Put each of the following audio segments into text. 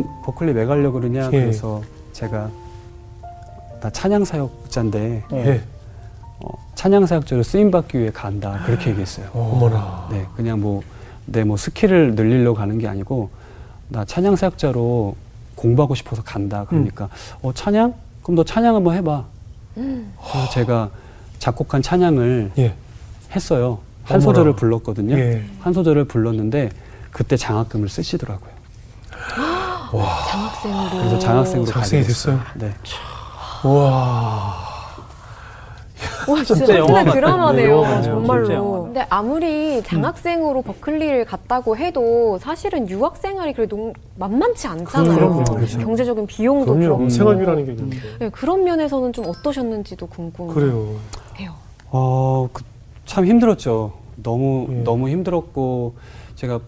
그러면 버클리 왜 가려고 그러냐 예. 그래서 제가 나 찬양 사역자인데 예. 어, 찬양 사역자로 쓰임 받기 위해 간다 그렇게 얘기했어요. 어머나. 네, 그냥 뭐 내뭐 skill을 늘리려고 가는 게 아니고 나 찬양 사역자로 공부하고 싶어서 간다. 그러니까 어 찬양? 그럼 너 찬양 한번 해봐. 그래서 제가 작곡한 찬양을 예. 했어요. 한 어머나. 소절을 불렀거든요. 예. 한 소절을 불렀는데 그때 장학금을 쓰시더라고요. 장학생으로. 그래서 장학생으로 가게 장학생이 됐어요. 네. 와. 와, 진짜, 영화 드라마네요. 진짜 정말로. 영화. 근데 아무리 장학생으로 버클리를 갔다고 해도 사실은 유학 생활이 그래도 만만치 않잖아요. 그럼요, 그렇죠. 경제적인 비용도 그럼요. 그렇고. 생활비라는 게 있는데. 네, 그런 면에서는 좀 어떠셨는지도 궁금해요. 그래요. 어, 그, 참 힘들었죠. 너무 예. 너무 힘들었고 제가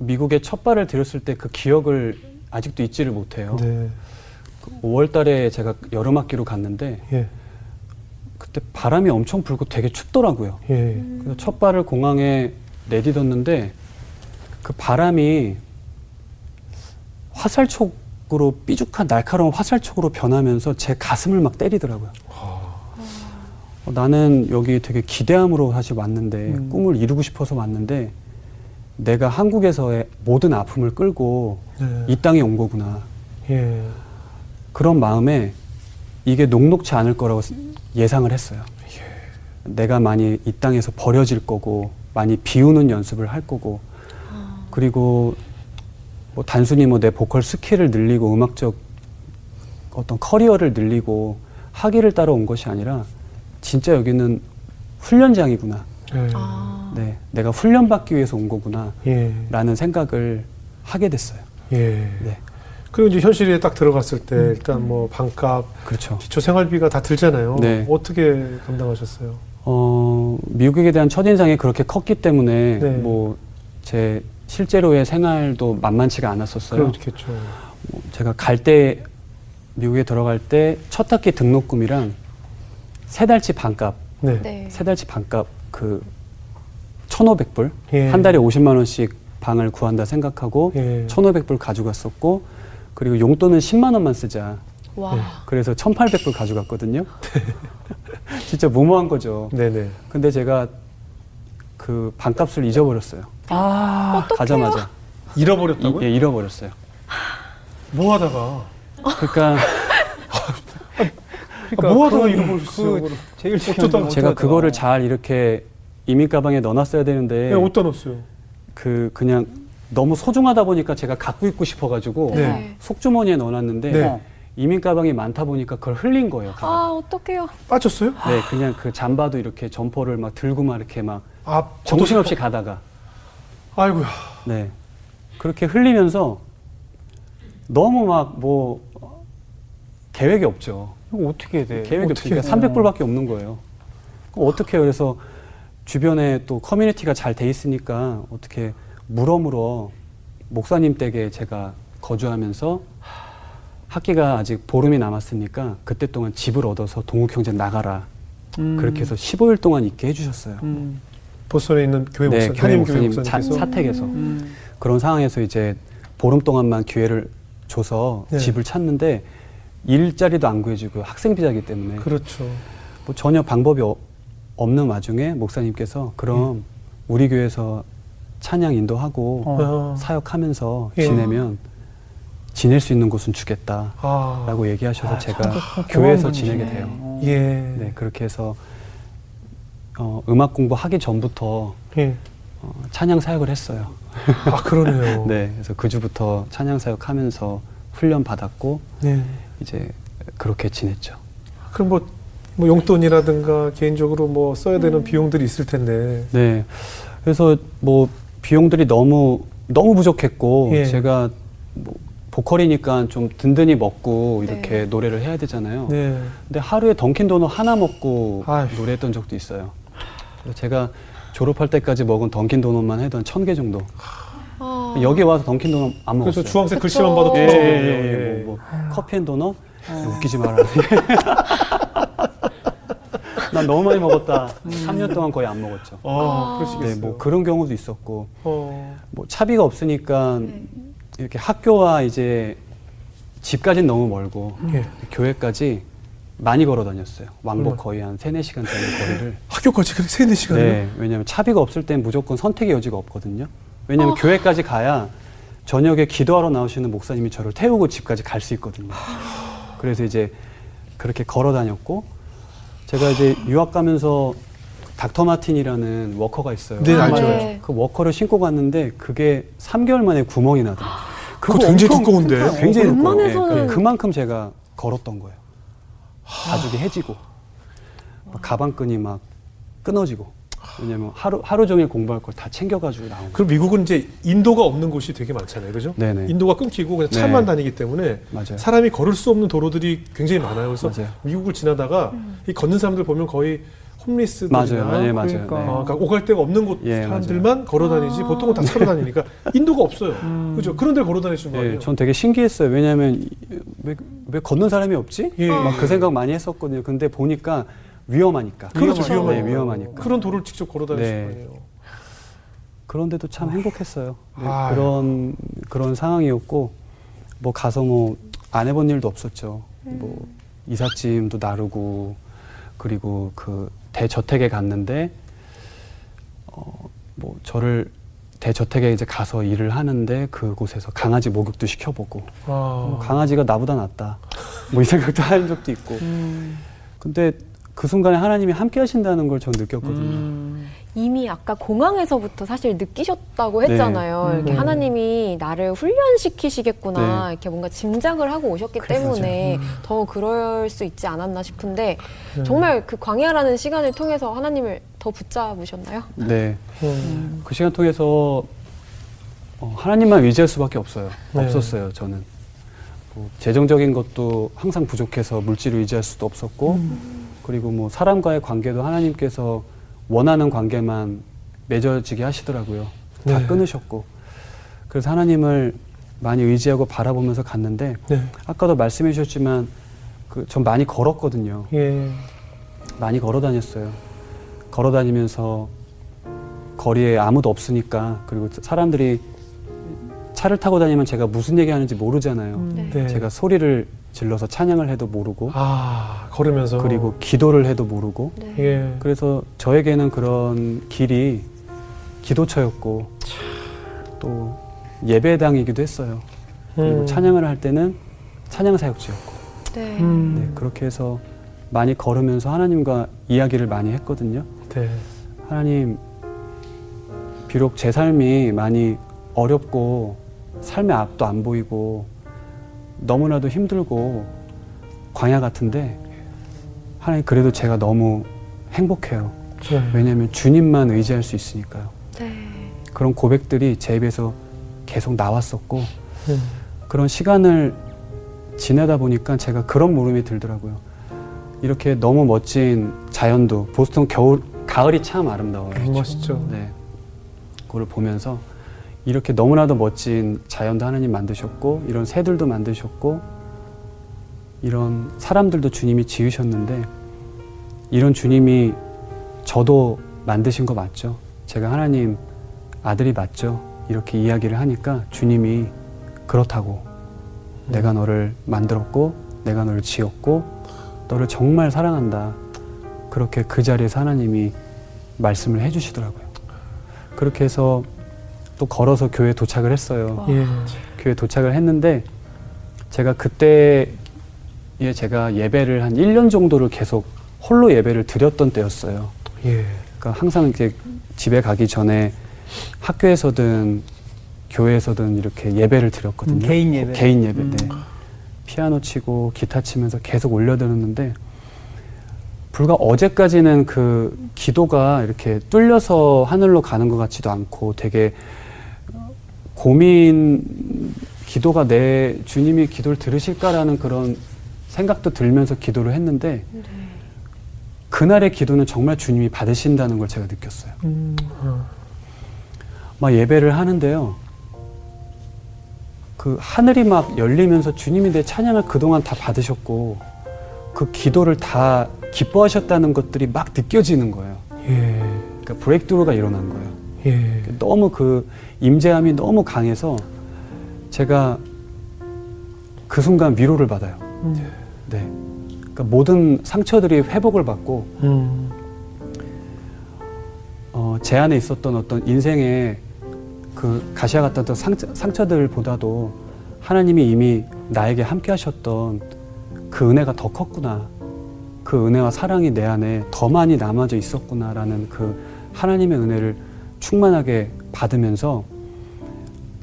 미국에 첫 발을 들였을 때 그 기억을 아직도 잊지를 못해요. 네. 5월 달에 제가 여름 학기로 갔는데 예. 그때 바람이 엄청 불고 되게 춥더라고요. 예. 그래서 첫 발을 공항에 내딛었는데 그 바람이 화살촉으로 삐죽한 날카로운 화살촉으로 변하면서 제 가슴을 막 때리더라고요. 어, 나는 여기 되게 기대함으로 사실 왔는데 음. 꿈을 이루고 싶어서 왔는데 내가 한국에서의 모든 아픔을 끌고 네. 이 땅에 온 거구나. 예. 그런 마음에 이게 녹록치 않을 거라고 예상을 했어요. 내가 많이 이 땅에서 버려질 거고 많이 비우는 연습을 할 거고 그리고 뭐 단순히 뭐 내 보컬 skill을 늘리고 음악적 어떤 커리어를 늘리고 학위를 따러 온 것이 아니라 진짜 여기는 훈련장이구나. 예. 아. 네, 내가 훈련받기 위해서 온 거구나. 예. 라는 생각을 하게 됐어요. 예. 네, 그리고 이제 현실에 딱 들어갔을 때 일단 뭐 반값, 그렇죠. 기초 생활비가 다 들잖아요. 네. 어떻게 감당하셨어요? 어, 미국에 대한 첫인상이 그렇게 컸기 때문에 네. 뭐제 실제로의 생활도 만만치가 않았었어요. 그렇겠죠. 뭐 제가 갈 때 미국에 들어갈 때 첫 학기 등록금이랑 세 달치 반값, 네. 네. 세 달치 반값 그 1,500불 예. 한 달에 50만 원씩 방을 구한다 생각하고 예. 1,500불 가져갔었고 그리고 용돈은 10만 원만 쓰자. 와. 네. 그래서 1,800불 가져갔거든요. 진짜 무모한 거죠. 네네. 근데 제가 그 반값을 잊어버렸어요. 아, 가자마자 잃어버렸다고요? 이- 예, 잃어버렸어요. 뭐 하다가? 그러니까 아, 뭐 하다가 그- 잃어버렸어요? 그? 제일 중요한 건 제가. 그거를 잘 이렇게 이민 가방에 넣어놨어야 되는데 네, 어디다 넣었어요? 그 그냥 너무 소중하다 보니까 제가 갖고 있고 싶어가지고 네. 속주머니에 넣어놨는데 네. 이민 가방이 많다 보니까 그걸 흘린 거예요. 가방. 아, 어떡해요. 빠졌어요? 네, 그냥 그 잠바도 이렇게 점퍼를 막 들고 막 이렇게 막 아, 정신없이 가다가 아이고야. 네 그렇게 흘리면서 너무 막 뭐 계획이 없죠. 이거 어떻게 해 돼? 계획이 어떻게 없으니까 해요? 300불밖에 없는 거예요. 그럼 어떻게 해요? 그래서 주변에 또 커뮤니티가 잘 돼 있으니까 어떻게 물어물어 목사님 댁에 제가 거주하면서 학기가 아직 보름이 남았으니까 그때 동안 집을 얻어서 동욱 형제 나가라. 음. 그렇게 해서 15일 동안 있게 해주셨어요. 음. 보스턴에 있는 교회 네, 목사, 한임 교회 목사님 자, 사택에서 음. 그런 상황에서 이제 보름 동안만 기회를 줘서 네. 집을 찾는데 일자리도 안 구해주고 학생 비자기 때문에 그렇죠. 뭐 전혀 방법이 어- 없는 와중에 목사님께서 그럼 우리 교회에서 찬양 인도하고 어. 아, 사역하면서 예. 지내면 지낼 수 있는 곳은 주겠다라고 아, 얘기하셔서 아, 제가 참 교회에서 지내게. 돼요. 어. 예. 네 그렇게 해서 어, 음악 공부 하기 전부터 예. 어, 찬양 사역을 했어요. 아, 그러네요. 네, 그래서 그 주부터 찬양 사역하면서 훈련 받았고 네. 이제 그렇게 지냈죠. 그럼 뭐, 뭐 용돈이라든가 개인적으로 뭐 써야 되는 비용들이 있을 텐데. 네. 그래서 뭐 비용들이 너무 너무 부족했고 예. 제가 뭐 보컬이니까 좀 든든히 먹고 이렇게 네. 노래를 해야 되잖아요. 네. 근데 하루에 던킨 도넛 하나 먹고 아휴. 노래했던 적도 있어요. 그래서 제가 졸업할 때까지 먹은 던킨 도넛만 해도 한천개 정도. 아. 여기 와서 던킨 도넛 안 그래서 먹었어요. 주황색 그쵸. 글씨만 봐도 예, 통하거든요. 예, 예, 예. 뭐, 뭐 coffee and donut? 어. 웃기지 마라. 난 너무 많이 먹었다. 3년 동안 거의 안 먹었죠. 아, 그러시겠어요. 네, 뭐 그런 경우도 있었고, 어. 뭐 차비가 없으니까 이렇게 학교와 이제 집까지는 너무 멀고 예. 교회까지 많이 걸어 다녔어요. 왕복 얼마나? 거의 한 3, 4시간 정도 거리를. 학교까지 그렇게 세네 시간이요? 네. 왜냐면 차비가 없을 땐 무조건 선택의 여지가 없거든요. 왜냐면 어. 교회까지 가야 저녁에 기도하러 나오시는 목사님이 저를 태우고 집까지 갈 수 있거든요. 그래서 이제 그렇게 걸어 다녔고 제가 이제 유학 가면서 닥터 마틴이라는 워커가 있어요. 네, 아, 알죠, 네. 그 워커를 신고 갔는데 그게 3개월 만에 구멍이 나더라고요. 그거 굉장히 두꺼운데. 굉장히 두꺼워요. 웬만해서는- 그- 그만큼 제가 걸었던 거예요. 가죽이 해지고 막 가방끈이 막 끊어지고 왜냐면 하루 하루 종일 공부할 걸 다 챙겨가지고 나온 거예요. 그럼 미국은 이제 인도가 없는 곳이 되게 많잖아요, 그죠? 네네. 인도가 끊기고 그냥 차만 다니기 때문에 맞아요. 사람이 걸을 수 없는 도로들이 굉장히 많아요. 그래서 맞아요. 미국을 지나다가 이 걷는 사람들 보면 거의 홈리스들이나 맞아요, 네, 맞아요. 그러니까. 네. 어, 그러니까 오갈 데가 없는 곳 예, 사람들만 걸어 다니지 아. 보통은 다 차로 다니니까 인도가 없어요. 음. 그죠? 그런 데를 걸어 다니시는 거 예, 아니에요? 전 되게 신기했어요. 왜냐하면 왜, 왜 걷는 사람이 없지? 예. 막 그 생각 많이 했었거든요. 근데 보니까 위험하니까. 그렇죠. 위험하니까. 네, 위험하니까. 그런 도로를 직접 걸어 다니시는 네. 거 아니에요? 그런데도 참 행복했어요. 네, 아유. 그런 그런 상황이었고 뭐 가서 뭐 안 해본 일도 없었죠. 뭐 이삿짐도 나르고 그리고 그 대저택에 갔는데 어 뭐 저를 대저택에 이제 가서 일을 하는데 그곳에서 강아지 목욕도 시켜보고 뭐 아, 강아지가 나보다 낫다 뭐 이 생각도 한 적도 있고 음. 근데 그 순간에 하나님이 함께 하신다는 걸전 느꼈거든요. 음. 이미 아까 공항에서부터 사실 느끼셨다고 네. 했잖아요. 이렇게 음. 하나님이 나를 훈련시키시겠구나 네. 이렇게 뭔가 짐작을 하고 오셨기 그래서 때문에 더 그럴 수 있지 않았나 싶은데 네. 정말 그 광야라는 시간을 통해서 하나님을 더 붙잡으셨나요? 네. 음. 그 시간 통해서 어, 하나님만 의지할 수밖에 없어요. 네. 없었어요. 저는 뭐 재정적인 것도 항상 부족해서 물질을 의지할 수도 없었고, 그리고 뭐 사람과의 관계도 하나님께서 원하는 관계만 맺어지게 하시더라고요. 다 네. 끊으셨고, 그래서 하나님을 많이 의지하고 바라보면서 갔는데 네. 아까도 말씀해 주셨지만 그 전 많이 걸었거든요. 예. 많이 걸어 다녔어요. 걸어 다니면서 거리에 아무도 없으니까 그리고 사람들이 차를 타고 다니면 제가 무슨 얘기 하는지 모르잖아요. 네. 네. 제가 소리를 질러서 찬양을 해도 모르고 아 걸으면서 그리고 기도를 해도 모르고 네. 예. 그래서 저에게는 그런 길이 기도처였고 또 예배당이기도 했어요. 그리고 음. 찬양을 할 때는 찬양 사역지였고 네. 음. 네, 그렇게 해서 많이 걸으면서 하나님과 이야기를 많이 했거든요. 네. 하나님, 비록 제 삶이 많이 어렵고 삶의 앞도 안 보이고 너무나도 힘들고 광야 같은데 하나님 그래도 제가 너무 행복해요. 네. 왜냐하면 주님만 의지할 수 있으니까요. 네. 그런 고백들이 제 입에서 계속 나왔었고 음. 그런 시간을 지내다 보니까 제가 그런 물음이 들더라고요. 이렇게 너무 멋진 자연도 보스턴 겨울 가을이 참 아름다워요. 음, 멋있죠. 네. 그걸 보면서 이렇게 너무나도 멋진 자연도 하나님 만드셨고 이런 새들도 만드셨고 이런 사람들도 주님이 지으셨는데 이런 주님이 저도 만드신 거 맞죠? 제가 하나님 아들이 맞죠? 이렇게 이야기를 하니까 주님이 그렇다고 내가 너를 만들었고 내가 너를 지었고 너를 정말 사랑한다. 그렇게 그 자리에서 하나님이 말씀을 해주시더라고요. 그렇게 해서 또 걸어서 교회 도착을 했어요. 예. 교회 도착을 했는데 제가 그때에 제가 예배를 한 1년 정도를 계속 홀로 예배를 드렸던 때였어요. 예. 그러니까 항상 이렇게 집에 가기 전에 학교에서든 교회에서든 이렇게 예배를 드렸거든요. 음, 개인 예배. 개인 예배. 음. 네. 피아노 치고 기타 치면서 계속 올려드렸는데 불과 어제까지는 그 기도가 이렇게 뚫려서 하늘로 가는 것 같지도 않고 되게 고민 기도가 내 주님이 기도를 들으실까라는 그런 생각도 들면서 기도를 했는데 그날의 기도는 정말 주님이 받으신다는 걸 제가 느꼈어요. 음. 어. 막 예배를 하는데요. 그 하늘이 막 열리면서 주님이 내 찬양을 그동안 다 받으셨고 그 기도를 다 기뻐하셨다는 것들이 막 느껴지는 거예요. 예. 그러니까 브레이크드루가 일어난 거예요. 예. 너무 그 임재함이 너무 강해서 제가 그 순간 위로를 받아요. 음. 네. 그러니까 모든 상처들이 회복을 받고 음. 어, 제 안에 있었던 어떤 인생의 그 가시와 같던 어떤 상처, 상처들보다도 하나님이 이미 나에게 함께 하셨던 그 은혜가 더 컸구나. 그 은혜와 사랑이 내 안에 더 많이 남아져 있었구나라는 그 하나님의 은혜를 충만하게 받으면서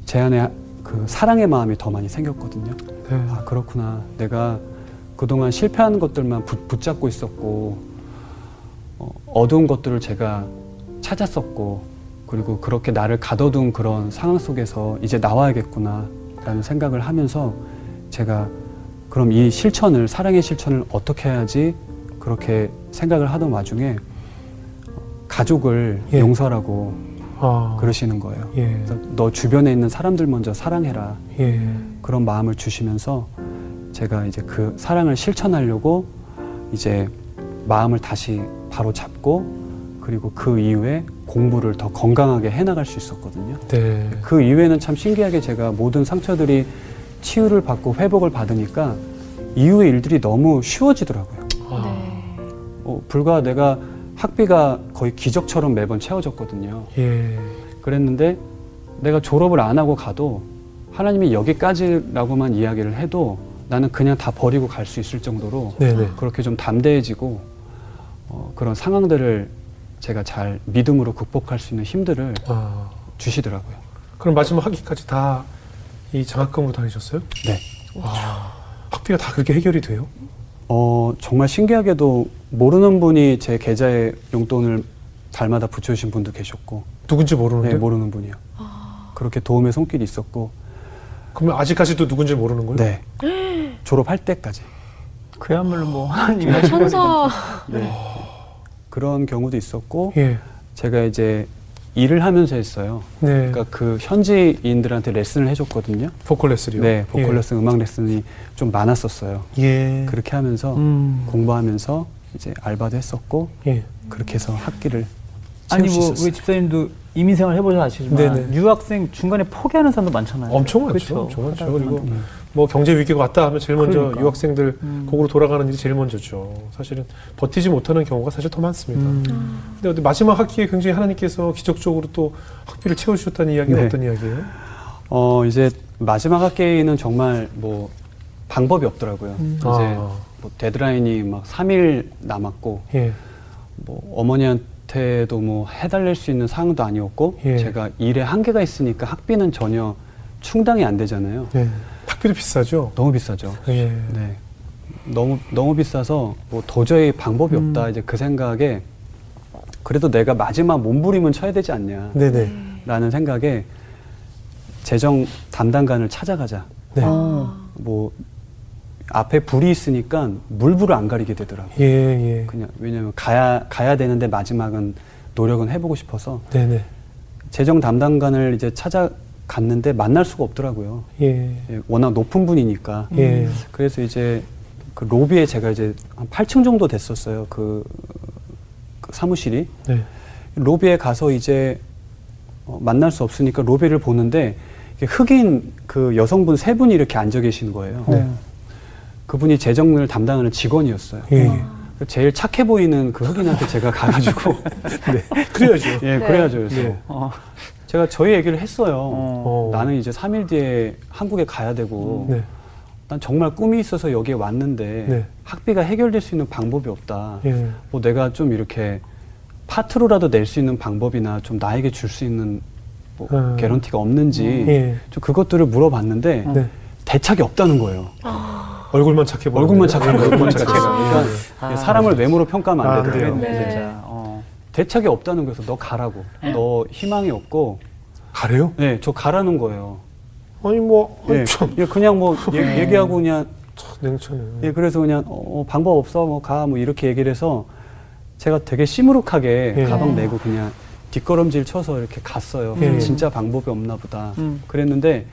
제 안에 그 사랑의 마음이 더 많이 생겼거든요. 네. 아, 그렇구나. 내가 그동안 실패한 것들만 붙, 붙잡고 있었고, 어, 어두운 것들을 제가 찾았었고, 그리고 그렇게 나를 가둬둔 그런 상황 속에서 이제 나와야겠구나, 라는 생각을 하면서 제가 그럼 이 실천을, 사랑의 실천을 어떻게 해야지 그렇게 생각을 하던 와중에 가족을 예. 용서하라고 아. 그러시는 거예요. 예. 그래서 너 주변에 있는 사람들 먼저 사랑해라. 예. 그런 마음을 주시면서 제가 이제 그 사랑을 실천하려고 이제 마음을 다시 바로 잡고 그리고 그 이후에 공부를 더 건강하게 해나갈 수 있었거든요. 네. 그 이후에는 참 신기하게 제가 모든 상처들이 치유를 받고 회복을 받으니까 이후의 일들이 너무 쉬워지더라고요. 아. 네. 어, 불과 내가 학비가 거의 기적처럼 매번 채워졌거든요. 예. 그랬는데 내가 졸업을 안 하고 가도 하나님이 여기까지라고만 이야기를 해도 나는 그냥 다 버리고 갈 수 있을 정도로 네네. 그렇게 좀 담대해지고 어, 그런 상황들을 제가 잘 믿음으로 극복할 수 있는 힘들을 아. 주시더라고요. 그럼 마지막 학기까지 다 이 장학금으로 다니셨어요? 네. 학비가 다 그렇게 해결이 돼요? 어, 정말 신기하게도 모르는 분이 제 계좌에 용돈을 달마다 붙여주신 분도 계셨고, 누군지 모르는데. 네, 모르는 분이요. 그렇게 도움의 손길이 있었고, 그러면 아직까지도 누군지 모르는 거예요? 네. 졸업할 때까지. 그야말로 뭐 하나님의 정말 천사. 네. 그런 경우도 있었고, 예. 제가 이제 일을 하면서 했어요. 네. 그러니까 그 현지인들한테 레슨을 해줬거든요. 보컬 레슨이요? 네, 보컬 레슨, 음악 레슨이 좀 많았었어요. 예. 그렇게 하면서 음. 공부하면서 이제 알바도 했었고 예. 그렇게 해서 학기를 아니 뭐 있었어요. 우리 집사님도 이민 생활 해보셔서 아시지만 네네. 유학생 중간에 포기하는 사람도 많잖아요. 엄청 많죠. 그렇죠. 엄청 많죠. 그리고 보면. 뭐 경제 위기가 왔다 하면 제일 먼저 그러니까. 유학생들 음. 곡으로 돌아가는 일이 제일 먼저죠. 사실은 버티지 못하는 경우가 사실 더 많습니다. 음. 근데 어디 마지막 학기에 굉장히 하나님께서 기적적으로 또 학비를 채워주셨다는 이야기는 네. 어떤 이야기예요? 어 이제 마지막 학기는 정말 뭐 방법이 없더라고요. 음. 이제 아. 뭐 데드라인이 막 3일 남았고 예. 뭐 어머니한테도 뭐 해달릴 수 있는 상황도 아니었고 예. 제가 일에 한계가 있으니까 학비는 전혀 충당이 안 되잖아요. 네. 학비도 비싸죠. 너무 비싸죠. 예. 네. 너무 너무 비싸서 뭐 도저히 방법이 음. 없다 이제 그 생각에 그래도 내가 마지막 몸부림은 쳐야 되지 않냐라는 네네. 생각에 재정 담당관을 찾아가자. 네. 어. 뭐 앞에 불이 있으니까 물불을 안 가리게 되더라고요. 예, 예. 그냥 왜냐면 가야 가야 되는데 마지막은 노력은 해보고 싶어서 네네. 재정 담당관을 이제 찾아 갔는데 만날 수가 없더라고요. 예. 예, 워낙 높은 분이니까. 예. 그래서 이제 그 로비에 제가 이제 한 8층 정도 됐었어요. 그, 그 사무실이. 네. 로비에 가서 이제 어, 만날 수 없으니까 로비를 보는데 흑인 그 여성분 세 분이 이렇게 앉아 계시는 거예요. 네. 그분이 재정을 담당하는 직원이었어요. 예. 예. 제일 착해 보이는 그 흑인한테 제가 가가지고 네. 그래야죠. 예, 네. 그래야죠. 그래서 네. 어. 제가 저희 얘기를 했어요. 어. 어. 나는 이제 3일 뒤에 한국에 가야 되고 네. 난 정말 꿈이 있어서 여기에 왔는데 네. 학비가 해결될 수 있는 방법이 없다. 예. 뭐 내가 좀 이렇게 파트로라도 낼 수 있는 방법이나 좀 나에게 줄 수 있는 뭐 음. 개런티가 없는지 예. 좀 그것들을 물어봤는데 네. 대책이 없다는 거예요. 얼굴만 착해 보여. 얼굴만 착해 보여요. 얼굴만 착해. 그러니까 사람을 외모로 평가하면 아, 안안 되더라고요. 네. 어. 대책이 없다는 거에서 너 가라고. 너 희망이 없고 가래요? 네, 저 가라는 거예요. 아니 뭐 예, 아니, 참, 예, 그냥 뭐 얘- 얘기하고 그냥 참 냉철해. 예, 그래서 그냥 어, 방법 없어 뭐 가 뭐 이렇게 얘기를 해서 제가 되게 시무룩하게 예. 가방 메고 그냥 뒷걸음질 쳐서 이렇게 갔어요. 예. 진짜 방법이 없나 보다. 음. 그랬는데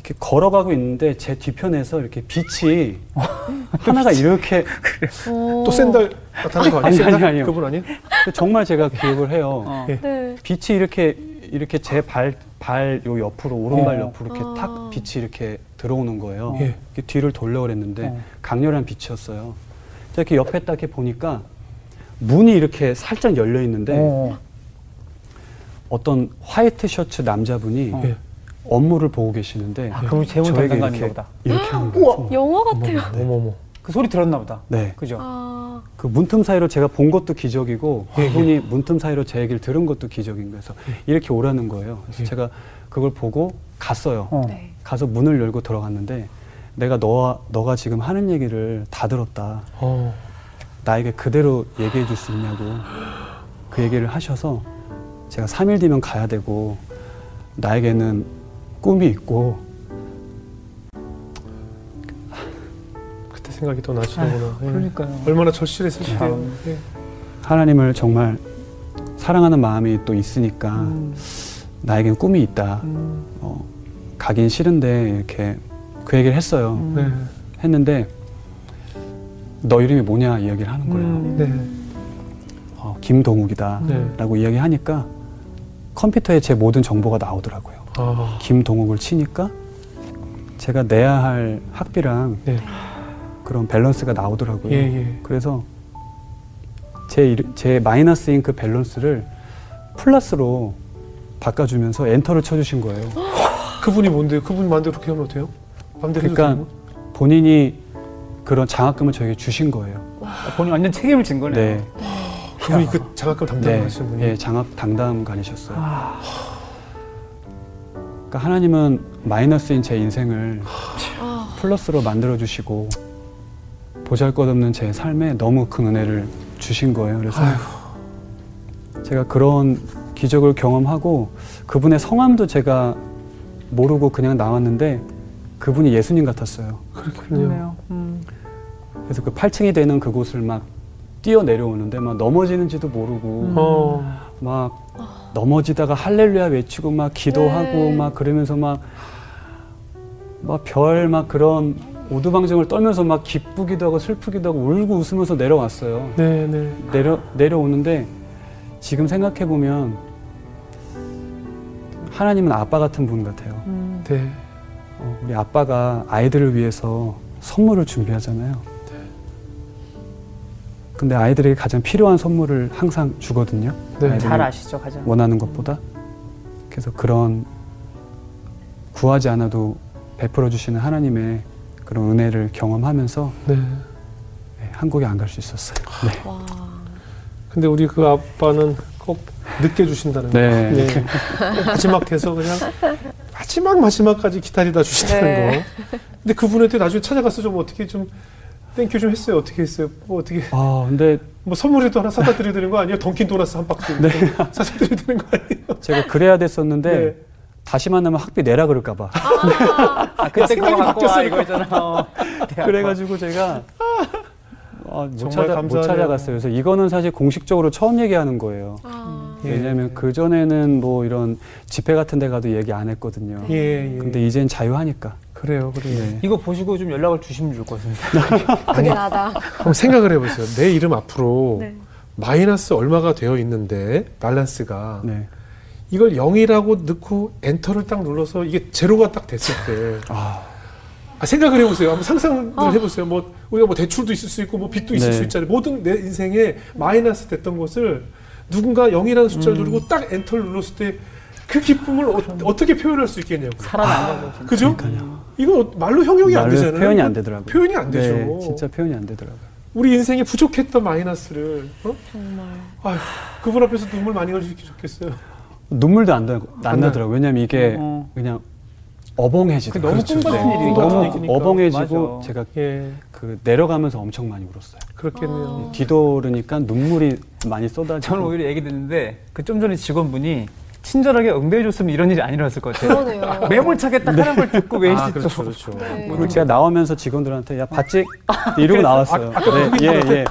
이렇게 걸어가고 있는데 제 뒤편에서 이렇게 빛이 하나가 이렇게 어. 또 샌들 나타난 거 아니에요? 아니? 아니, 아니요. 그분 아니에요? 정말 제가 기억을 해요. 어. 예. 네. 빛이 이렇게 이렇게 제 발 발 요 옆으로 오른발 어. 옆으로 이렇게 아. 탁 빛이 이렇게 들어오는 거예요. 예. 이렇게 뒤를 돌려 그랬는데 어. 강렬한 빛이었어요. 제가 이렇게 옆에 딱 이렇게 보니까 문이 이렇게 살짝 열려 있는데 어. 어떤 화이트 셔츠 남자분이 어. 예. 업무를 보고 계시는데 아, 그럼 저에게 담당관인가 이렇게 보다. 이렇게 하는 거예요. 영화 같아요. 어머머. 그 소리 들었나 보다. 네. 그죠? 아, 그 문틈 사이로 제가 본 것도 기적이고 예, 예. 그분이 문틈 사이로 제 얘기를 들은 것도 기적인 거여서 이렇게 오라는 거예요. 그래서 예. 제가 그걸 보고 갔어요. 어. 네. 가서 문을 열고 들어갔는데 내가 너와 너가 지금 하는 얘기를 다 들었다. 어. 나에게 그대로 얘기해 줄 수 있냐고 그 얘기를 하셔서 제가 3일 뒤면 가야 되고 나에게는 꿈이 있고 그때 생각이 또 나시는구나. 예. 그러니까요. 얼마나 절실했을지. 참. 예. 하나님을 정말 사랑하는 마음이 또 있으니까 음. 나에겐 꿈이 있다. 음. 어, 가긴 싫은데 이렇게 그 얘기를 했어요. 음. 네. 했는데 너 이름이 뭐냐 이야기를 하는 거예요. 음. 네. 어, 김동욱이다. 네. 라고 이야기하니까 컴퓨터에 제 모든 정보가 나오더라고요. 아. 김동욱을 치니까 제가 내야 할 학비랑 네. 그런 밸런스가 나오더라고요. 예, 예. 그래서 제, 제 마이너스인 그 밸런스를 플러스로 바꿔주면서 enter를 쳐주신 거예요. 그분이 뭔데요? 그분 마음대로 그렇게 하면 어때요? 마음대로 그러니까 되는 거? 본인이 그런 장학금을 저에게 주신 거예요. 아, 본인 완전 책임을 진 거네. 네. 그분이 그 장학금 네. 담당하시는 분이. 예, 장학 당담관이셨어요. 아, 그러니까 하나님은 마이너스인 제 인생을 아, 플러스로 만들어 주시고 보잘것없는 제 삶에 너무 큰 은혜를 주신 거예요. 그래서 제가 그런 기적을 경험하고 그분의 성함도 제가 모르고 그냥 나왔는데 그분이 예수님 같았어요. 그렇군요. 음. 그래서 그 8층이 되는 그곳을 막 뛰어 내려오는데 막 넘어지는지도 모르고 어. 막 넘어지다가 할렐루야 외치고 막 기도하고 네. 막 그러면서 막 막별막 그런 오두방정을 떨면서 막 기쁘기도 하고 슬프기도 하고 울고 웃으면서 내려왔어요. 네, 네. 내려 내려오는데 지금 생각해 보면 하나님은 아빠 같은 분 같아요. 음. 네. 어, 우리 아빠가 아이들을 위해서 선물을 준비하잖아요. 근데 아이들에게 가장 필요한 선물을 항상 주거든요. 네. 잘 아시죠, 가장. 원하는 것보다. 그래서 그런 구하지 않아도 베풀어 주시는 하나님의 그런 은혜를 경험하면서 네. 네, 한국에 안 갈 수 있었어요. 네. 와. 근데 우리 그 아빠는 꼭 늦게 주신다는 거. 네. 꼭 마지막 해서 그냥 마지막 마지막까지 기다리다 주신다는 네. 거. 근데 그분한테 나중에 찾아가서 좀 어떻게 좀 thank you 좀 했어요. 어떻게 했어요? 뭐 어떻게 아, 근데 뭐 선물이라도 하나 사다 드려야 되는 거 아니에요? 던킨 도너스 한 박스 네. 사다 되는 거 아니에요? 제가 그래야 됐었는데 네. 다시 만나면 학비 내라 그럴까 봐. 아, 그때 생각이 그거 갖고 와, 바뀌었어요. 이거 있잖아. 어. 그래가지고 제가 아, 못, 정말 찾아, 못. 찾아갔어요. 그래서 이거는 사실 공식적으로 처음 얘기하는 거예요. 아. 예. 왜냐하면 그 전에는 뭐 이런 집회 같은 데 가도 얘기 안 했거든요. 예, 예. 근데 이젠 자유하니까. 그래요, 그래요. 네. 이거 보시고 좀 연락을 주시면 좋을 것 같습니다. 그게 나다. 한번 생각을 해보세요. 내 이름 앞으로 네. 마이너스 얼마가 되어 있는데 밸런스가 네. 이걸 0이라고 넣고 엔터를 딱 눌러서 이게 제로가 딱 됐을 때 아, 아, 생각을 해보세요. 한번 상상을 아. 해보세요. 뭐 우리가 뭐 대출도 있을 수 있고 뭐 빚도 있을 네. 수 있잖아요. 모든 내 인생에 마이너스 됐던 것을 누군가 0이라는 숫자를 음. 누르고 딱 엔터를 눌렀을 때 그 기쁨을 어, 떻게 표현할 수 있겠냐고. 살아난 거죠. 진짜. 그죠? 그러니까요. 이거 말로 형용이 안 말로 되잖아요. 표현이 안 되더라고요. 표현이 안 되죠. 네, 진짜 표현이 안 되더라고요. 우리 인생에 부족했던 마이너스를 어? 정말. 아휴, 그분 앞에서 눈물 많이 흘리기 좋겠어요. 눈물도 안, 나, 안 안 나더라고요. 왜냐면 이게 어. 그냥 그 어벙해지더라고요. 너무 꿈 같은 네. 일이니까. 꿈 너무 얘기니까. 어벙해지고 맞아. 제가 예, 그 내려가면서 엄청 많이 울었어요. 그렇겠네요. 아. 뒤돌으니까 눈물이 많이 쏟아지고. 저는 오히려 얘기 듣는데 그 좀 전에 직원분이 친절하게 응대해줬으면 이런 일이 안 일어났을 것 같아요. 그러네요. 매몰차게 딱 하는 걸 듣고 왜 아, 시 그렇죠, 그렇죠. 네. 그리고 제가 나오면서 직원들한테 야 봤지? 이러고 나왔어요. 아, 네, 예, 예.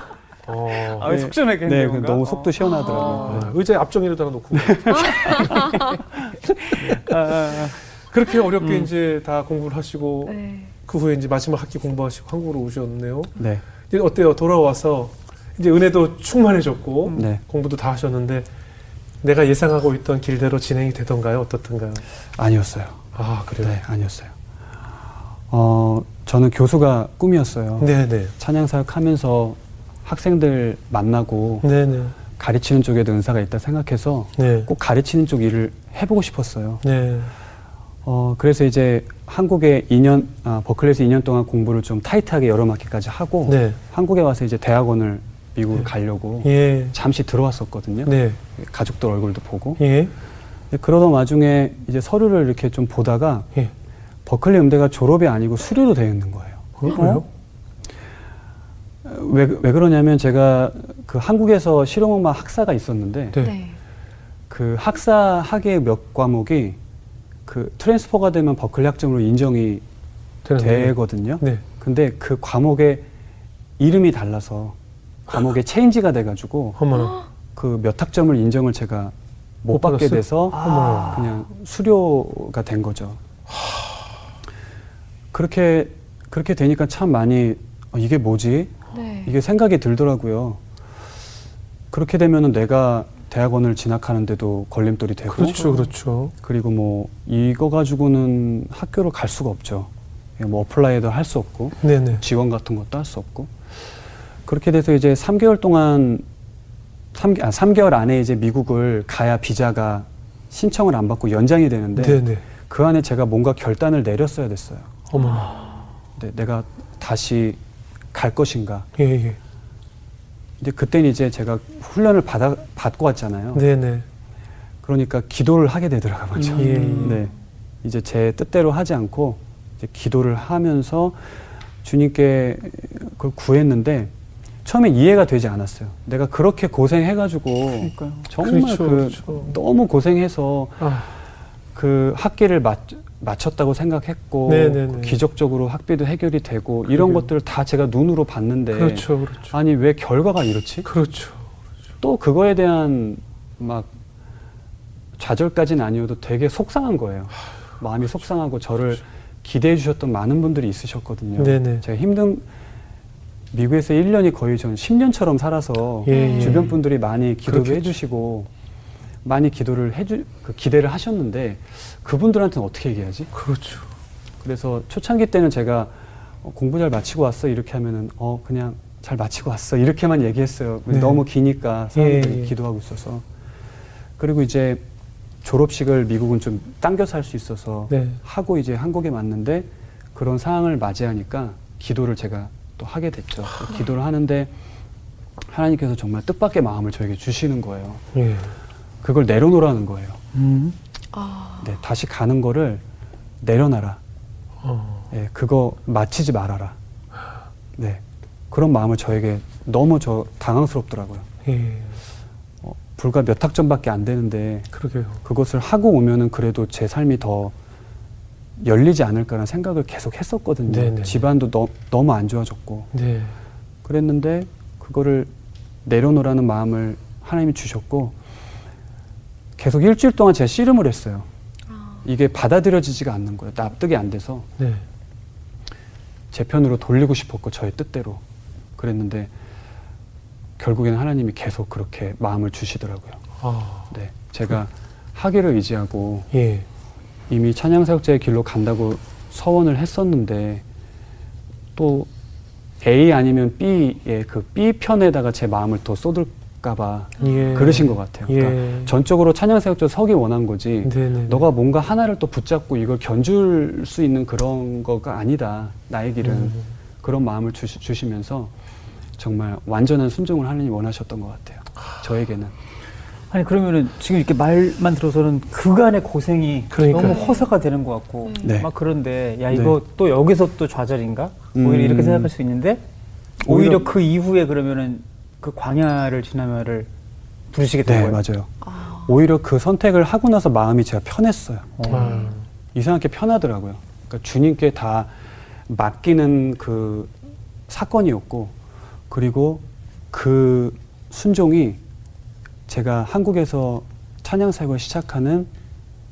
어, 아, 왜속 시원하게 네, 그 너무 속도 시원하더라고요. 아, 의자에 앞정이로다가 놓고 아, 아, 그렇게 어렵게 음. 이제 다 공부를 하시고 네. 그 후에 이제 마지막 학기 공부하시고 한국으로 오셨네요. 네, 이제 어때요? 돌아와서 이제 은혜도 충만해졌고 네. 공부도 다 하셨는데 내가 예상하고 있던 길대로 진행이 되던가요? 어떻던가요? 아니었어요. 아 그래요? 네, 아니었어요. 어, 저는 교수가 꿈이었어요. 네네. 찬양 사역 하면서 학생들 만나고 네네. 가르치는 쪽에도 은사가 있다 생각해서 네. 꼭 가르치는 쪽 일을 해보고 싶었어요. 네. 어, 그래서 이제 한국에 2년, 아, 버클리에서 2년 동안 공부를 좀 타이트하게 여러 학기까지 하고 네. 한국에 와서 이제 대학원을 미국으로 네. 가려고 예. 잠시 들어왔었거든요. 네. 가족들 얼굴도 보고. 예. 그러던 와중에 이제 서류를 이렇게 좀 보다가 예. 버클리 음대가 졸업이 아니고 수료로 되어 있는 거예요. 어? 왜요? 왜, 왜 그러냐면 제가 그 한국에서 실용음악 학사가 있었는데 네. 네. 그 학사 학의 몇 과목이 그 transfer가 되면 버클리 학점으로 인정이. 되거든요. 네. 근데 그 과목의 이름이 달라서 과목에 체인지가 돼가지고. 그 몇 학점을 인정을 제가 못 못 받게? 돼서 어머나. 그냥 수료가 된 거죠. 그렇게 그렇게 되니까 참 많이 어, 이게 뭐지? 네. 이게 생각이 들더라고요. 그렇게 되면은 내가 대학원을 진학하는데도 걸림돌이 되고 그렇죠, 그렇죠. 그리고 뭐 이거 가지고는 학교를 갈 수가 없죠. 예, 뭐 apply도 할 수 없고 네네. 지원 같은 것도 할 수 없고 그렇게 돼서 이제 3개월 동안 3, 아, 3개월 안에 이제 미국을 가야 비자가 신청을 안 받고 연장이 되는데 네네. 그 안에 제가 뭔가 결단을 내렸어야 됐어요. 어머나. 네, 내가 다시 갈 것인가. 예, 예. 근데 그때는 이제 제가 훈련을 받아, 받고 왔잖아요. 네네. 그러니까 기도를 하게 되더라고요. 먼저. 예, 예. 네. 이제 제 뜻대로 하지 않고 이제 기도를 하면서 주님께 그걸 구했는데 처음에 이해가 되지 않았어요. 내가 그렇게 고생해가지고 그러니까요. 정말 그렇죠, 그 그렇죠. 너무 고생해서 아, 그 학기를 맞, 맞췄다고 생각했고 네네네. 그 기적적으로 학비도 해결이 되고 이런 그러게요. 것들을 다 제가 눈으로 봤는데 그렇죠, 그렇죠. 아니 왜 결과가 이렇지? 그렇죠. 또 그거에 대한 막 좌절까지는 아니어도 되게 속상한 거예요. 마음이 속상하고 저를 기대해 주셨던 많은 분들이 있으셨거든요. 네네. 제가 힘든 미국에서 1년이 거의 전 10년처럼 살아서 예, 예. 주변 분들이 많이 기도도 그렇겠죠. 해주시고 많이 기도를 해주 그 기대를 하셨는데 그분들한테는 어떻게 얘기하지? 그렇죠. 그래서 초창기 때는 제가 어, 공부 잘 마치고 왔어 이렇게 하면은 어 그냥 잘 마치고 왔어 이렇게만 얘기했어요. 네. 너무 기니까 사람들이 예, 예. 기도하고 있어서 그리고 이제 졸업식을 미국은 좀 당겨서 할 수 있어서 네. 하고 이제 한국에 왔는데 그런 상황을 맞이하니까 기도를 제가 또 하게 됐죠. 또 기도를 하는데 하나님께서 정말 뜻밖의 마음을 저에게 주시는 거예요. 예. 그걸 내려놓으라는 거예요. 음. 아, 네, 다시 가는 거를 내려놔라. 어. 예, 그거 마치지 말아라. 네. 그런 마음을 저에게 너무 저 당황스럽더라고요. 예. 어, 불과 몇 학점밖에 안 되는데 그러게요. 그것을 하고 오면은 그래도 제 삶이 더 열리지 않을까라는 생각을 계속 했었거든요. 네네. 집안도 너, 너무 안 좋아졌고 네. 그랬는데 그거를 내려놓으라는 마음을 하나님이 주셨고 계속 일주일 동안 제가 씨름을 했어요. 아, 이게 받아들여지지가 않는 거예요. 납득이 안 돼서 네. 제 편으로 돌리고 싶었고 저의 뜻대로 그랬는데 결국에는 하나님이 계속 그렇게 마음을 주시더라고요. 아. 네, 제가 하기를 의지하고 예. 이미 찬양사역자의 길로 간다고 서원을 했었는데 또 A 아니면 B의 그 B 편에다가 제 마음을 더 쏟을까봐 예. 그러신 것 같아요. 그러니까 예. 전적으로 찬양사역자 서기 원한 거지. 네네. 너가 뭔가 하나를 또 붙잡고 이걸 견줄 수 있는 그런 거가 아니다. 나의 길은 음. 그런 마음을 주시, 주시면서 정말 완전한 순종을 하나님이 원하셨던 것 같아요. 저에게는. 아니 그러면은 지금 이렇게 말만 들어서는 그간의 고생이 그러니까요. 너무 허사가 되는 것 같고 네. 막 그런데 야 네. 이거 또 여기서 또 좌절인가 오히려 음. 이렇게 생각할 수 있는데 오히려, 오히려- 그 이후에 그러면은 그 광야를 지나면을 부르시게 된 네, 거예요. 맞아요. 아, 오히려 그 선택을 하고 나서 마음이 제가 편했어요. 아. 이상하게 편하더라고요. 그러니까 주님께 다 맡기는 그 사건이었고, 그리고 그 순종이 제가 한국에서 찬양 사역을 시작하는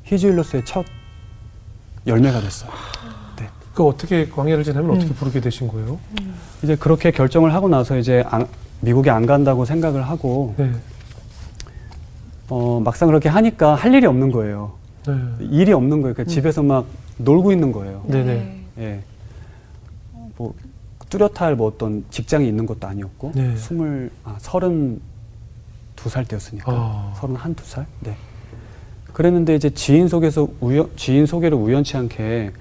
히즈일로스의 첫 열매가 됐어요. 네. 그 어떻게 광야를 지나면 음. 어떻게 부르게 되신 거예요? 이제 그렇게 결정을 하고 나서 이제 안- 미국에 안 간다고 생각을 하고 네. 어, 막상 그렇게 하니까 할 일이 없는 거예요. 네. 일이 없는 거예요. 그러니까 집에서 막 놀고 있는 거예요. 네네. 예. 뭐 뚜렷할 뭐 어떤 직장이 있는 것도 아니었고 네. 스물 아 서른 두 살 때였으니까 아. 서른 한 두 살. 네. 그랬는데 이제 지인 속에서 우연 지인 소개로 우연치 않게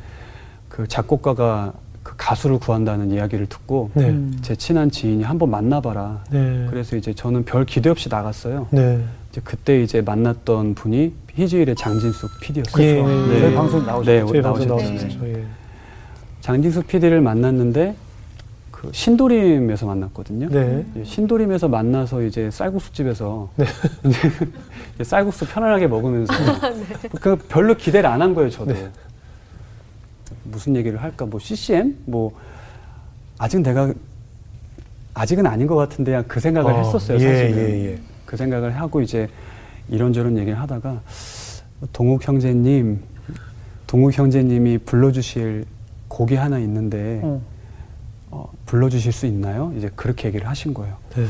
그 작곡가가 그 가수를 구한다는 이야기를 듣고 네. 음. 제 친한 지인이 한번 만나봐라. 네. 그래서 이제 저는 별 기대 없이 나갔어요. 네. 이제 그때 이제 만났던 분이 희주일의 장진숙 PD였어요. 예, 그렇죠. 예. 저희 방송 나오셨죠. 네, 저희 방송 나오셨죠. 나오셨죠. 예. 장진숙 PD를 만났는데 그 신도림에서 만났거든요. 네. 신도림에서 만나서 이제 쌀국수 집에서 네. 쌀국수 편안하게 먹으면서 그 별로 기대를 안 한 거예요, 저도. 네. 무슨 얘기를 할까? 뭐 CCM? 뭐 아직 내가 아직은 아닌 것 같은데 그냥 그 생각을 어, 했었어요, 예, 사실은. 예, 예. 그 생각을 하고 이제 이런저런 얘기를 하다가 동욱 형제님, 동욱 형제님이 불러주실 곡이 하나 있는데 어. 어, 불러주실 수 있나요? 이제 그렇게 얘기를 하신 거예요. 네.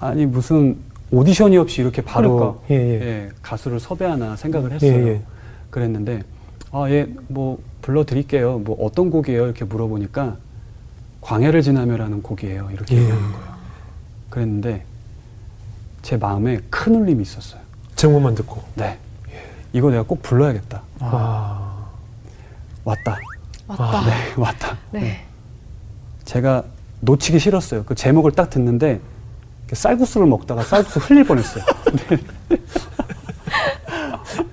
아니 무슨 오디션이 없이 이렇게 바로 그러니까. 예, 예. 예, 가수를 섭외하나 생각을 했어요. 예, 예. 그랬는데 아, 예, 뭐 불러드릴게요. 뭐 어떤 곡이에요? 이렇게 물어보니까 광해를 지나며라는 곡이에요. 이렇게 예. 얘기하는 거예요. 그랬는데 제 마음에 큰 울림이 있었어요. 제목만 듣고. 네, 이거 내가 꼭 불러야겠다. 아. 왔다. 맞다. 네, 왔다. 네. 제가 놓치기 싫었어요. 그 제목을 딱 듣는데 쌀국수를 먹다가 쌀국수 흘릴 뻔했어요.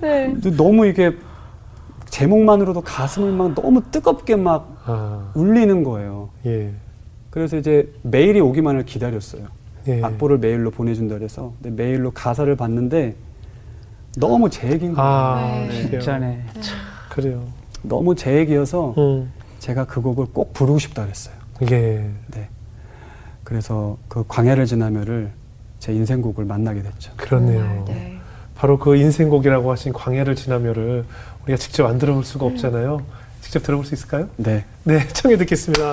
네. 너무 이게 제목만으로도 가슴을 막 너무 뜨겁게 막 아. 울리는 거예요. 예. 그래서 이제 메일이 오기만을 기다렸어요. 예. 악보를 메일로 보내준다 그래서 근데 메일로 가사를 봤는데 너무 제 얘기인 거예요. 아, 네. 진짜네. 그래요. 너무 제 얘기여서 음. 제가 그 곡을 꼭 부르고 싶다 그랬어요. 예. 네. 그래서 그 광야를 지나며를 제 인생곡을 만나게 됐죠. 그렇네요. 정말, 네. 바로 그 인생곡이라고 하신 광야를 지나며를 우리가 직접 안 들어볼 수가 없잖아요. 직접 들어볼 수 있을까요? 네. 네, 청해 듣겠습니다.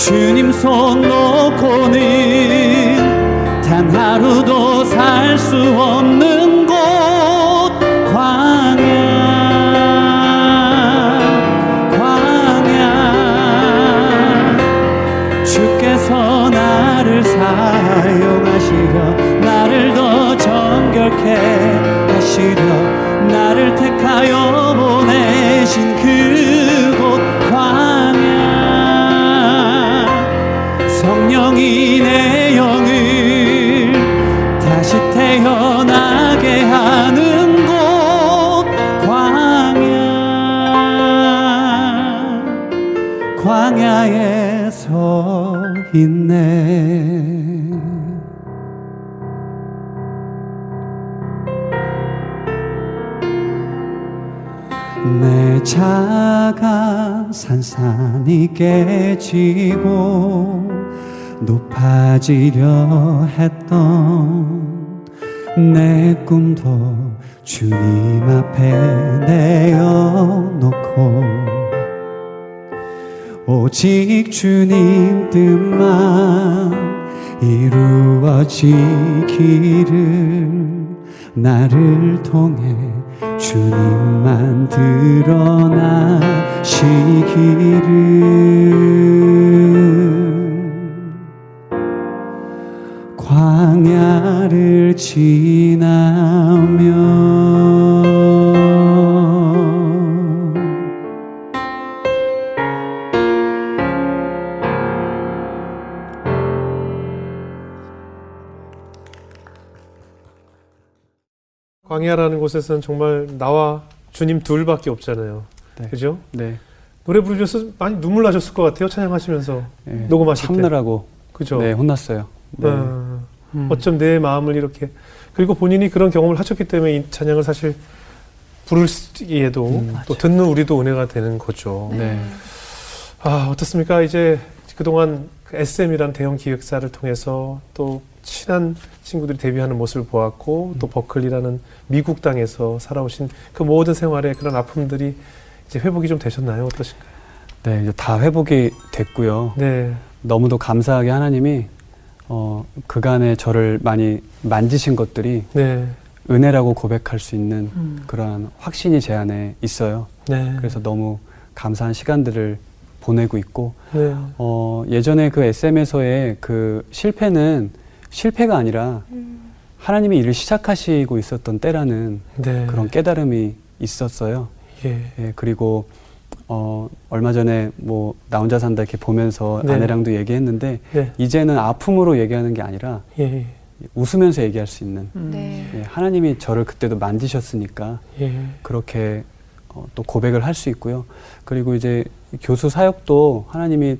주님 손 놓고는 단 하루도 살 수 없는 곳 내 작은 산산이 깨지고 높아지려 했던 내 꿈도 주님 앞에 내어놓고 오직 주님 뜻만 이루어지기를 나를 통해 주님만 드러나시기를. 광야를 지나며 광야라는 곳에서는 정말 나와 주님 둘밖에 없잖아요. 네. 그죠? 네, 노래 부르셔서 많이 눈물 나셨을 것 같아요. 찬양하시면서. 네. 녹음하실 때. 참느라고 그죠? 네 혼났어요. 네. 어, 어쩜 내 마음을 이렇게 그리고 본인이 그런 경험을 하셨기 때문에 이 찬양을 사실 부르기에도 음, 또 듣는 우리도 은혜가 되는 거죠. 네. 아 어떻습니까? 이제 그동안 그 SM이란 대형 기획사를 통해서 또 친한 친구들이 데뷔하는 모습을 보았고 또 버클리라는 미국 땅에서 살아오신 그 모든 생활의 그런 아픔들이 이제 회복이 좀 되셨나요? 어떠신가요? 네, 이제 다 회복이 됐고요. 네, 너무도 감사하게 하나님이 어, 그간에 저를 많이 만지신 것들이 네, 은혜라고 고백할 수 있는 음. 그러한 확신이 제 안에 있어요. 네. 그래서 너무 감사한 시간들을 보내고 있고 네, 어, 예전에 그 SM에서의 그 실패는 실패가 아니라 음. 하나님이 일을 시작하시고 있었던 때라는 네. 그런 깨달음이 있었어요. 예, 예, 그리고 어, 얼마 전에 뭐 나 혼자 산다 이렇게 보면서 네. 아내랑도 얘기했는데 네, 이제는 아픔으로 얘기하는 게 아니라 예, 웃으면서 얘기할 수 있는 음. 네. 예, 하나님이 저를 그때도 만지셨으니까 예, 그렇게 어, 또 고백을 할 수 있고요. 그리고 이제 교수 사역도 하나님이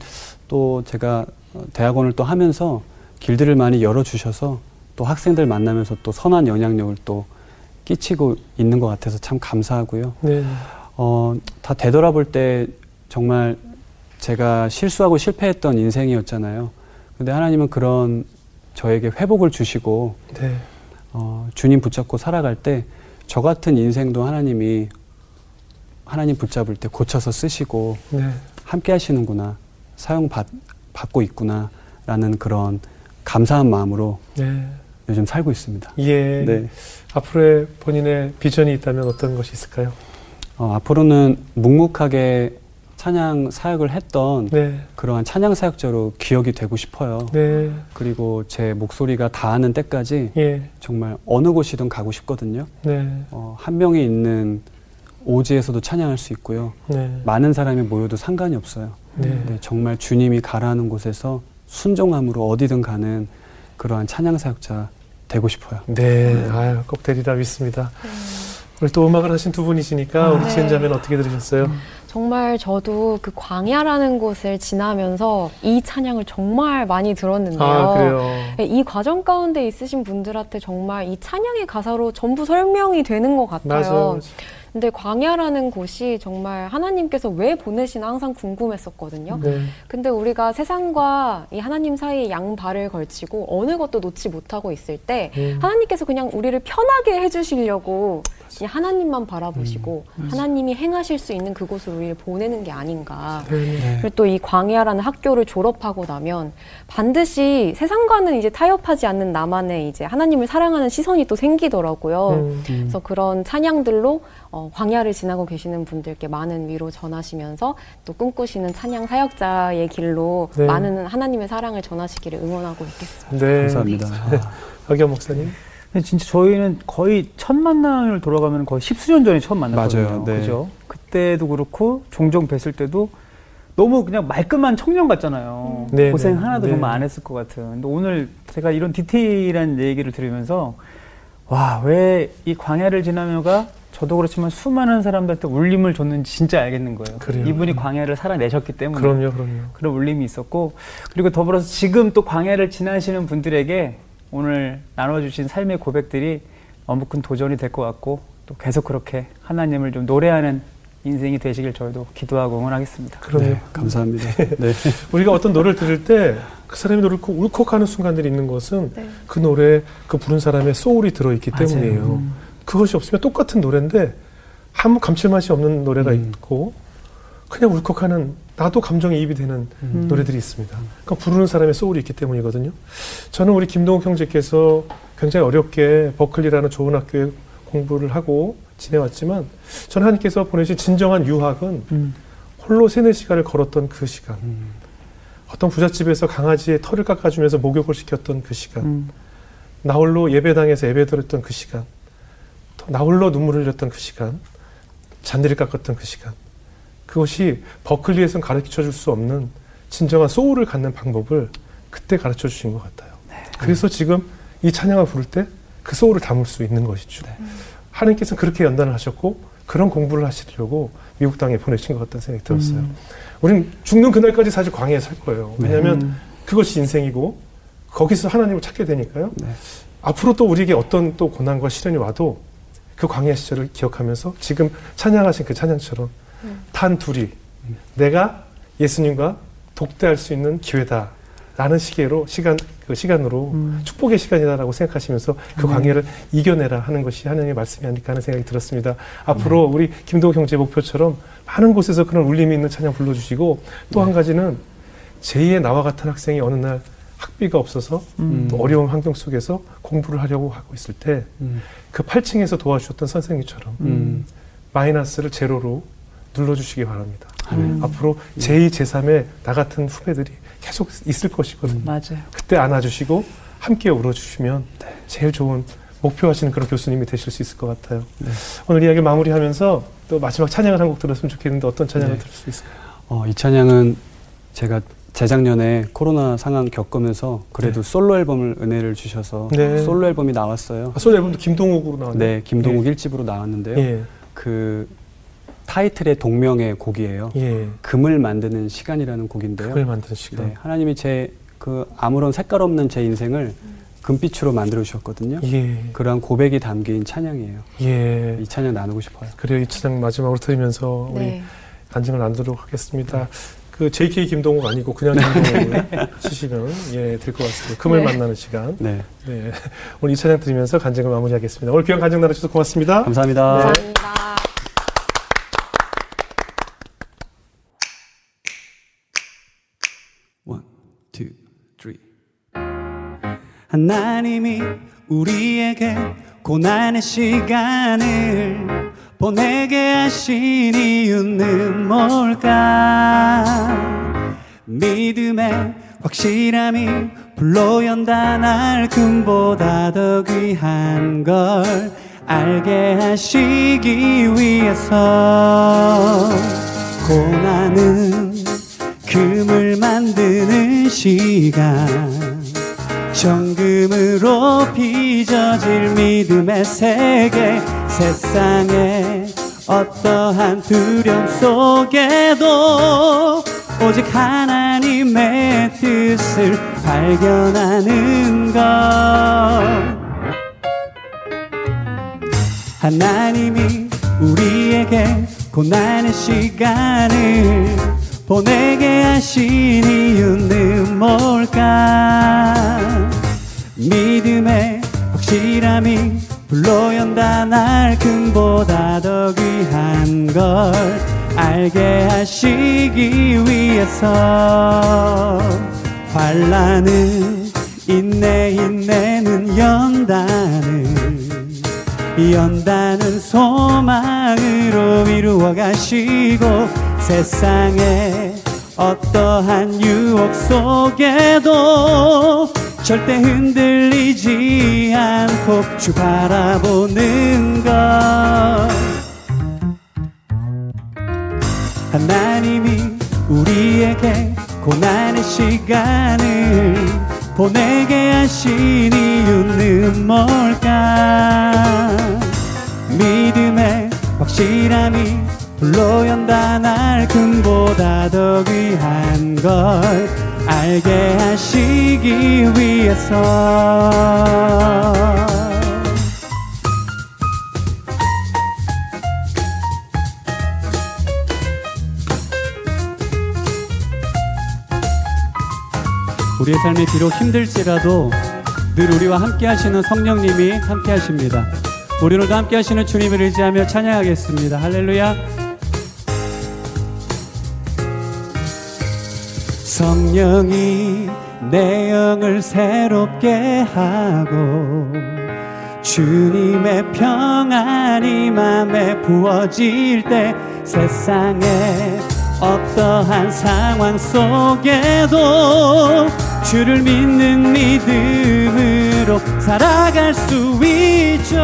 또 제가 어, 대학원을 또 하면서 길들을 많이 열어주셔서 또 학생들 만나면서 또 선한 영향력을 또 끼치고 있는 것 같아서 참 감사하고요. 네, 어, 다 되돌아볼 때 정말 제가 실수하고 실패했던 인생이었잖아요. 근데 하나님은 그런 저에게 회복을 주시고 네, 어, 주님 붙잡고 살아갈 때 저 같은 인생도 하나님이 하나님 붙잡을 때 고쳐서 쓰시고 네. 함께 하시는구나 사용 받, 받고 있구나라는 그런 감사한 마음으로 네. 요즘 살고 있습니다. 예. 네. 앞으로의 본인의 비전이 있다면 어떤 것이 있을까요? 어, 앞으로는 묵묵하게 찬양 사역을 했던 네. 그러한 찬양 사역자로 기억이 되고 싶어요. 네. 그리고 제 목소리가 닿는 때까지 예. 정말 어느 곳이든 가고 싶거든요. 네. 어, 한 명이 있는 오지에서도 찬양할 수 있고요. 네. 많은 사람이 모여도 상관이 없어요. 네. 네, 정말 주님이 가라는 곳에서 순종함으로 어디든 가는 그러한 찬양 사역자 되고 싶어요. 네. 아유, 꼭 되리라 믿습니다. 오늘 또 음악을 하신 두 분이시니까 우리 네. 지은자매는 어떻게 들으셨어요? 정말 저도 그 광야라는 곳을 지나면서 이 찬양을 정말 많이 들었는데요. 아, 그래요. 네, 이 과정 가운데 있으신 분들한테 정말 이 찬양의 가사로 전부 설명이 되는 것 같아요. 맞아요. 근데 광야라는 곳이 정말 하나님께서 왜 보내시나 항상 궁금했었거든요. 네. 근데 우리가 세상과 이 하나님 사이에 양발을 걸치고 어느 것도 놓지 못하고 있을 때 음. 하나님께서 그냥 우리를 편하게 해주시려고 이 하나님만 바라보시고 하나님이 행하실 수 있는 그곳으로 우리를 보내는 게 아닌가. 네. 네. 그리고 또 이 광야라는 학교를 졸업하고 나면 반드시 세상과는 이제 타협하지 않는 나만의 이제 하나님을 사랑하는 시선이 또 생기더라고요. 음. 그래서 그런 찬양들로 어, 광야를 지나고 계시는 분들께 많은 위로 전하시면서 또 꿈꾸시는 찬양 사역자의 길로 네. 많은 하나님의 사랑을 전하시기를 응원하고 있겠습니다. 네. 감사합니다. 아, 박영 목사님. 근데 진짜 저희는 거의 첫 만남을 돌아가면 거의 십수년 전에 처음 만났거든요. 맞아요. 네. 그죠? 그때도 그렇고 종종 뵀을 때도 너무 그냥 말끔한 청년 같잖아요. 음. 네, 고생 네. 하나도 네. 정말 안 했을 것 같은. 근데 오늘 제가 이런 디테일한 얘기를 들으면서 와, 왜 이 광야를 지나며가 저도 그렇지만 수많은 사람들한테 울림을 줬는지 진짜 알겠는 거예요. 그래요. 이분이 광야를 살아내셨기 때문에. 그럼요, 그럼요. 그런 울림이 있었고 그리고 더불어서 지금 또 광야를 지나시는 분들에게 오늘 나눠주신 삶의 고백들이 너무 큰 도전이 될 것 같고 또 계속 그렇게 하나님을 좀 노래하는 인생이 되시길 저희도 기도하고 응원하겠습니다. 그럼요. 네, 감사합니다. 네. 우리가 어떤 노래를 들을 때 그 사람이 노래를 꼭 울컥하는 순간들이 있는 것은 네. 그 노래에 그 부른 사람의 소울이 들어있기 맞아요. 때문이에요. 음. 그것이 없으면 똑같은 노래인데 아무 감칠맛이 없는 노래가 음. 있고 그냥 울컥하는 나도 감정이 입이 되는 음. 노래들이 있습니다. 그러니까 부르는 사람의 소울이 있기 때문이거든요. 저는 우리 김동욱 형제께서 굉장히 어렵게 버클리라는 좋은 학교에 공부를 하고 지내왔지만 저는 하나님께서 보내신 진정한 유학은 음. 홀로 세네 시간을 걸었던 그 시간. 음. 어떤 부잣집에서 강아지의 털을 깎아주면서 목욕을 시켰던 그 시간. 음. 나홀로 예배당에서 예배 드렸던 그 시간. 또 나홀로 눈물을 흘렸던 그 시간. 잔디를 깎았던 그 시간. 그것이 버클리에선 가르쳐 줄 수 없는 진정한 소울을 갖는 방법을 그때 가르쳐 주신 것 같아요. 그래서 지금 이 찬양을 부를 때 그 소울을 담을 수 있는 것이죠. 하나님께서는 그렇게 연단을 하셨고 그런 공부를 하시려고 미국 땅에 보내신 것 같다는 생각이 들었어요. 음. 우리는 죽는 그날까지 사실 광야에 살 거예요. 왜냐하면 음. 그것이 인생이고 거기서 하나님을 찾게 되니까요. 네. 앞으로 또 우리에게 어떤 또 고난과 시련이 와도 그 광야 시절을 기억하면서 지금 찬양하신 그 찬양처럼 탄 둘이 내가 예수님과 독대할 수 있는 기회다. 라는 시계로 시간 그 시간으로 음. 축복의 시간이다라고 생각하시면서 그 네. 광야를 이겨내라 하는 것이 하나님의 말씀이 아닐까 하는 생각이 들었습니다. 앞으로 우리 김도욱 형제 목표처럼 많은 곳에서 그런 울림이 있는 찬양 불러주시고 또한 가지는 제2의 나와 같은 학생이 어느 날 학비가 없어서 음. 또 어려운 환경 속에서 공부를 하려고 하고 있을 때그 음. 8층에서 도와주셨던 선생님처럼 음. 마이너스를 제로로 눌러주시기 바랍니다. 음. 앞으로 제2, 제3의 나 같은 후배들이 계속 있을 것이거든요. 맞아요. 그때 안아주시고 함께 울어주시면 제일 좋은 목표하시는 그런 교수님이 되실 수 있을 것 같아요. 네. 오늘 이야기 마무리하면서 또 마지막 찬양을 한 곡 들었으면 좋겠는데 어떤 찬양을 네. 들을 수 있을까요? 어, 이 찬양은 제가 재작년에 코로나 상황 겪으면서 그래도 솔로 앨범을 은혜를 주셔서 네. 솔로 앨범이 나왔어요. 아, 솔로 앨범도 김동욱으로 나왔네요. 네, 김동욱 일 1집으로 나왔는데요. 예. 그 타이틀의 동명의 곡이에요. 예. 금을 만드는 시간이라는 곡인데요. 그걸 만드는 시간. 네, 하나님이 제 그 아무런 색깔 없는 제 인생을 금빛으로 만들어 주셨거든요. 예. 그러한 고백이 담긴 찬양이에요. 예. 이 찬양 나누고 싶어요. 그래요. 이 찬양 마지막으로 들으면서 우리 네. 간증을 나누도록 하겠습니다. 그 JK 김동욱 아니고 그냥 김동욱을 치시면 예, 될 것 같습니다. 금을 네. 만나는 시간. 네, 네. 오늘 이 찬양 들으면서 간증을 마무리하겠습니다. 오늘 귀한 간증 나눠주셔서 고맙습니다. 감사합니다. 감사합니다. One, two, three. 하나님이 우리에게 고난의 시간을 보내게 하신 이유는 뭘까? 믿음의 확실함이 불로 연다 날 금보다 더 귀한 걸 알게 하시기 위해서 고난은 금을 만드는 시간 정금으로 빚어질 믿음의 세계 세상에 어떠한 두려움 속에도 오직 하나님의 뜻을 발견하는 것 하나님이 우리에게 고난의 시간을 보내게 하신 이유는 뭘까? 믿음의 확실함이 불로 연다 날 금보다 더 귀한 걸 알게 하시기 위해서. 환란은 인내 인내는 연단을 연다는 소망으로 이루어 가시고 세상에 어떠한 유혹 속에도 절대 흔들리지 않고 주 바라보는 것 하나님이 우리에게 고난의 시간을 보내게 하신 이유는 뭘까? 믿음의 확실함이 불로 날 금보다 더 귀한 걸 알게 하시기 위해서 우리의 삶이 비록 힘들지라도 늘 우리와 함께 하시는 성령님이 함께 하십니다. 우리 오늘도 함께 하시는 주님을 의지하며 찬양하겠습니다. 할렐루야. 성령이 내 영을 새롭게 하고 주님의 평안이 맘에 부어질 때 세상에 어떠한 상황 속에도 주를 믿는 믿음으로 살아갈 수 있죠.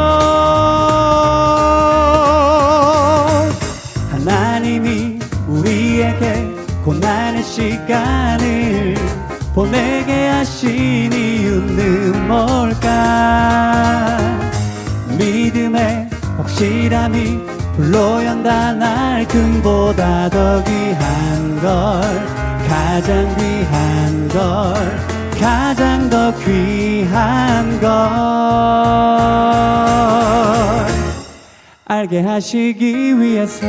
고난의 시간을 보내게 하신 이유는 뭘까? 믿음의 확실함이 불로 연다 날 금보다 더 귀한 걸 가장 귀한 걸 가장 더 귀한 걸 알게 하시기 위해서